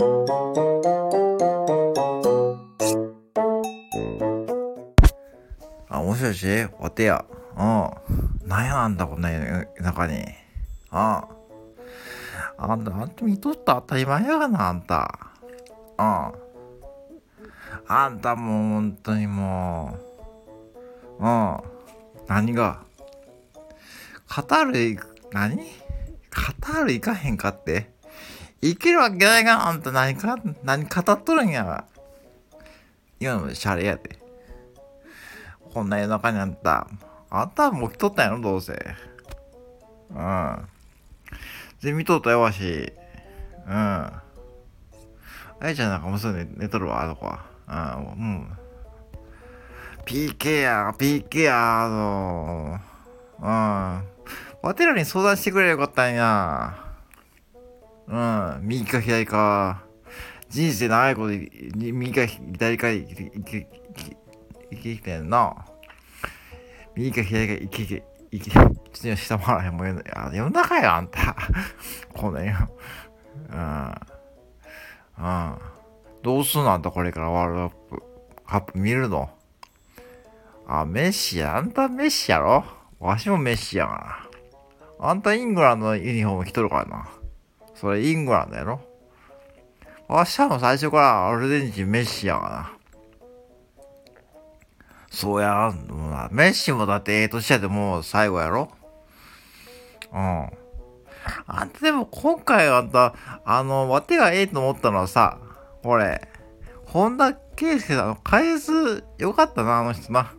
あ、もしもし？お手や。うん。なんやなんだ、こんな中に。うん。あんた、あんた見とった当たり前やがな、あんた。うん。あんたもう、本当にもう。うん。何が？カタール行く、何？カタール行かへんかって行けるわけないがあんた何か、何語っとるんや。今のシャレやで。こんな夜中にあんた、あんたもう来とったんやろ、どうせ。うん。で、見とったよ、わし。うん。あやちゃんなんかもうすぐ寝とるわ、あの子は。うん、うん。PK や、PK や、あの。うん。わてらに相談してくれよかったんや。うん。右か左か。人生長いこと、右か左か生きてきてんな。右か左か生きて、生きて、ちょっと下回らへん。もう夜中よ、あんた。こんなんよ。うん。うん。どうすんのあんたこれからワールドカップ、カップ見るのあ、メッシや。あんたメッシやろわしもメッシやから。あんたイングランドのユニフォーム着とるからな。それイングランドやろ？わしはも最初からアルゼンチンメッシやからな。そうや、メッシもだってええ年やでもう最後やろ？うん。あんたでも今回あんた、あの、わてがええと思ったのはさ、これ、本田圭佑さんの返す、よかったな、あの人な。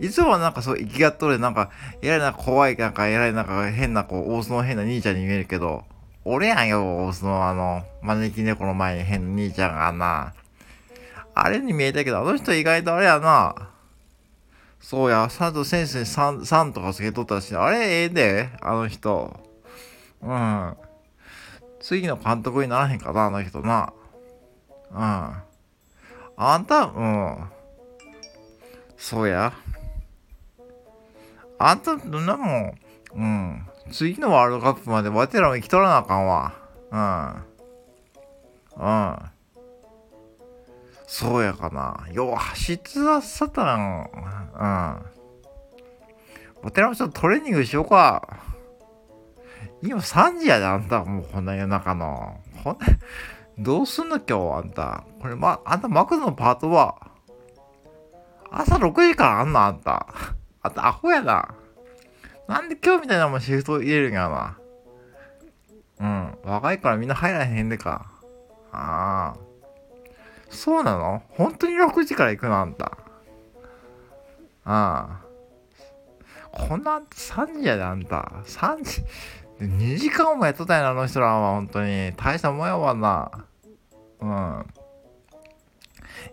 いつもなんかそう、生きがっとるなんか、えらいな怖い、なんか、えらいなんか変な、こう、大須の変な兄ちゃんに見えるけど、俺やんよ、大須のあの、招き猫の前に変な兄ちゃんがな。あれに見えたけど、あの人意外とあれやな。そうや、ちゃんと先生3、3とかつけとったし、あれええで、あの人。うん。次の監督にならへんかな、あの人な。うん。あんた、うん。そうや。あんた、どんなもん、うん。次のワールドカップまでわてらも生きとらなあかんわ。うん。うん。そうやかな。よう走ってらっしゃったら、うん。わてらもちょっとトレーニングしようか。今3時やで、あんた。もうこんな夜中の。ほんどうすんの今日、あんた。これ、ま、あんたマクドのパートは、朝6時からあんのあんた。あんたアホやな。なんで今日みたいなもんシフト入れるんやな。うん。若いからみんな入らへんでか。ああ。そうなの？本当に6時から行くの？あんた。ああ。こんな3時やであんた。3時。2時間もやっとったんやな、あの人らは。本当に。大したもんやわな。うん。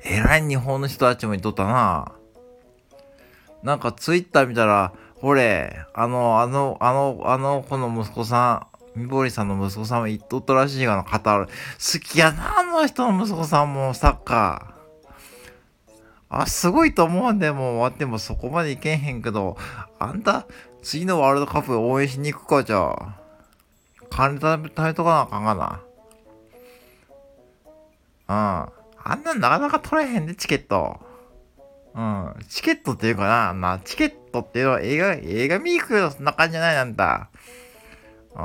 えらい日本の人たちも言っとったな。なんかツイッター見たら、ほれ、あの、あの、あの、あの子の息子さん、みぼりさんの息子さんも言っとったらしいがの語る。好きやな、あの人の息子さんもサッカー。あ、すごいと思うんで、もう終わってもそこまでいけへんけど、あんた、次のワールドカップ応援しに行くか、じゃあ。金貯めとかなあかんがな。うん。あんなんなかなか取れへんで、チケット。うん。チケットっていうかな、な、チケットっていうのは映画、映画見に行くよ、そんな感じじゃないなんだ。うん。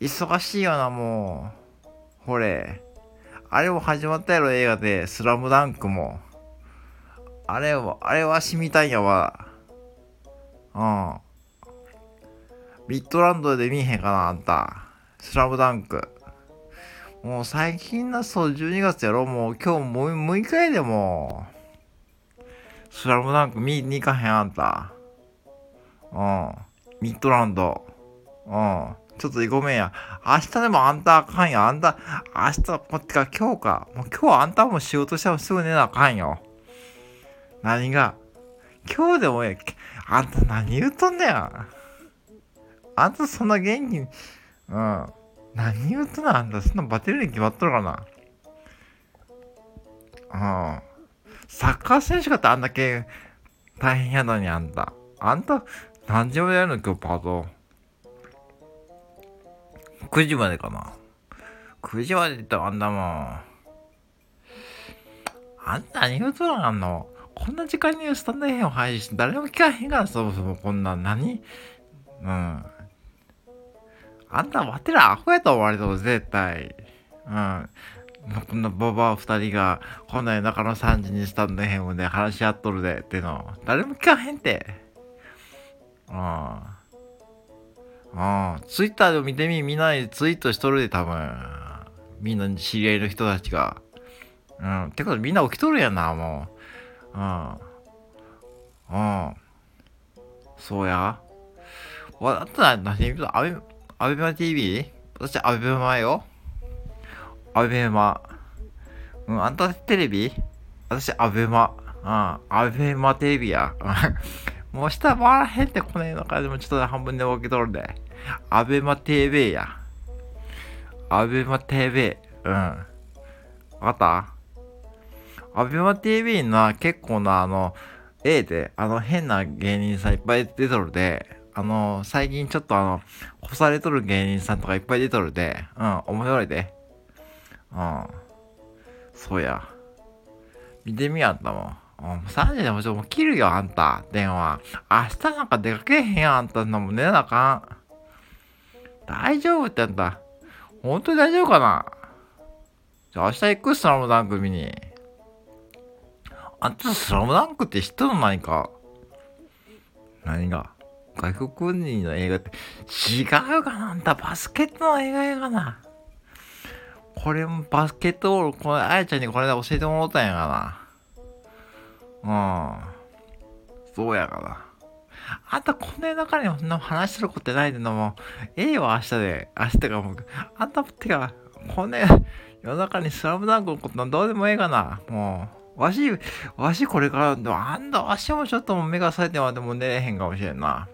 忙しいよな、もう。ほれ。あれも始まったやろ、映画で。スラムダンクも。あれは、あれはしみたいんやわ。うん。ビットランドで見えへんかな、あんた。スラムダンク。もう最近だ、そう、12月やろもう今日もう6日やでもスラムダンク見に行かへんあんた。うん。ミッドランド。うん。ちょっとごめんや。明日でもあんたあかんよ。あんた、明日、こっちか今日か。もう今日あんたも仕事したらすぐ寝なあかんよ。何が？今日でもええ。あんた何言うとんねや。あんたそんな元気に、うん。何言うとんねんあんたそんなバテるに決まっとるかな。うん。サッカー選手かってあんだけ大変やのにあんた。あんた、何時までやるの今日パート。9時までかな。9時までってあんだもん。あんた何言うとらんのこんな時間にスタンド FM 配信誰も聞かへんからそもそもこんな何うんあんた待ってるアホやと思われたぞ絶対うんこんなババア二人がこんな夜中の3時にスタンド FM で話し合っとるでっての誰も聞かへんてうんうんツイッターで見てみみんなにツイートしとるで多分みんな知り合いの人たちがうん。てことみんな起きとるやな、もう。うん。うん。そうや。わ、あとは、何アベ、アベマ TV? 私、アベマよ。アベマ。うん、あんたテレビ？私、アベマ。うん、アベマテレビや。もう下回らへんって、この世の中でもちょっと半分で起きとるで。アベマ TV や。アベマ TV。うん。わかった？アベマ TV の結構なあの、A で、あの変な芸人さんいっぱい出とるで、あの、最近ちょっとあの、干されとる芸人さんとかいっぱい出とるで、うん、面白いで。うん。そうや。見てみやったもん。もう、3時でもちょっともう切るよ、あんた。電話。明日なんか出かけへんやん、あんた。も寝なあかん。大丈夫ってあんた。本当に大丈夫かなじゃあ明日行くスラムダンク見に。あんたスラムダンクって知ったの何か何が？外国人の映画って違うかなあんたバスケットの映画やがな。これもバスケットボール、これ、あやちゃんにこれで教えてもらったんやがな。うん。そうやがな。あんたこんな中にそんな話することないでのも、ええわ、明日で。明日がもう、あんたってか、こんな夜中にスラムダンクのことどうでもええがな。もう。わし、わしこれから、でもあんだ、わしもちょっと目が冴えてまでも寝れへんかもしれんな。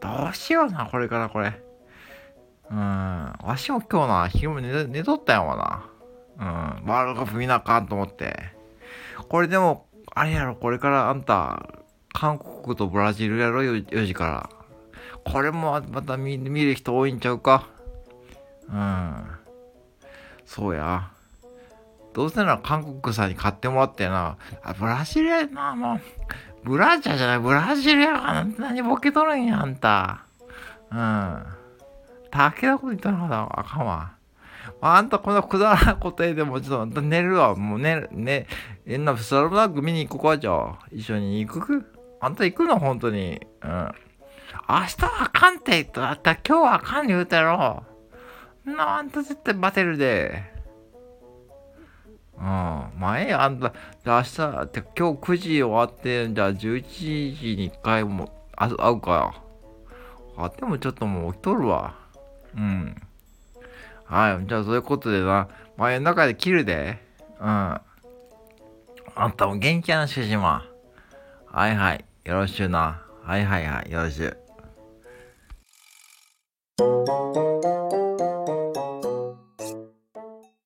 どうしような、これからこれ。うん。わしも今日な、昼も寝寝とったんやわな。うん。ワールドカップ見なあかんと思って。これでも、あれやろ、これからあんた、韓国とブラジルやろ、4時から。これもまた見見る人多いんちゃうか。うん。そうや。どうせなら韓国さんに買ってもらってな、あ、ブラジルやな、もう。ブラジャーじゃない、ブラジルやかな。何ボケとるんや、あんた。うん。竹田こと言ったのかあかんわ。あんたこのくだらん答えでもちょっと寝るわ。もう寝る、ね、えんな、スラムダンク見に行こうか、じゃあ。一緒に行くあんた行くの本当に。うん。明日はあかんって言ったら、今日はあかん言うたやろ。なあんた絶対バテるで。うん。前あんた、明日、今日9時終わって、じゃあ11時に1回も会うか。あってもちょっともう起きとるわ。うん。はい。じゃあそういうことでな、前の中で切るで。うん。あんたも元気やな、しかしま。はいはい。よろしゅうな。はいはいはい。よろしゅう。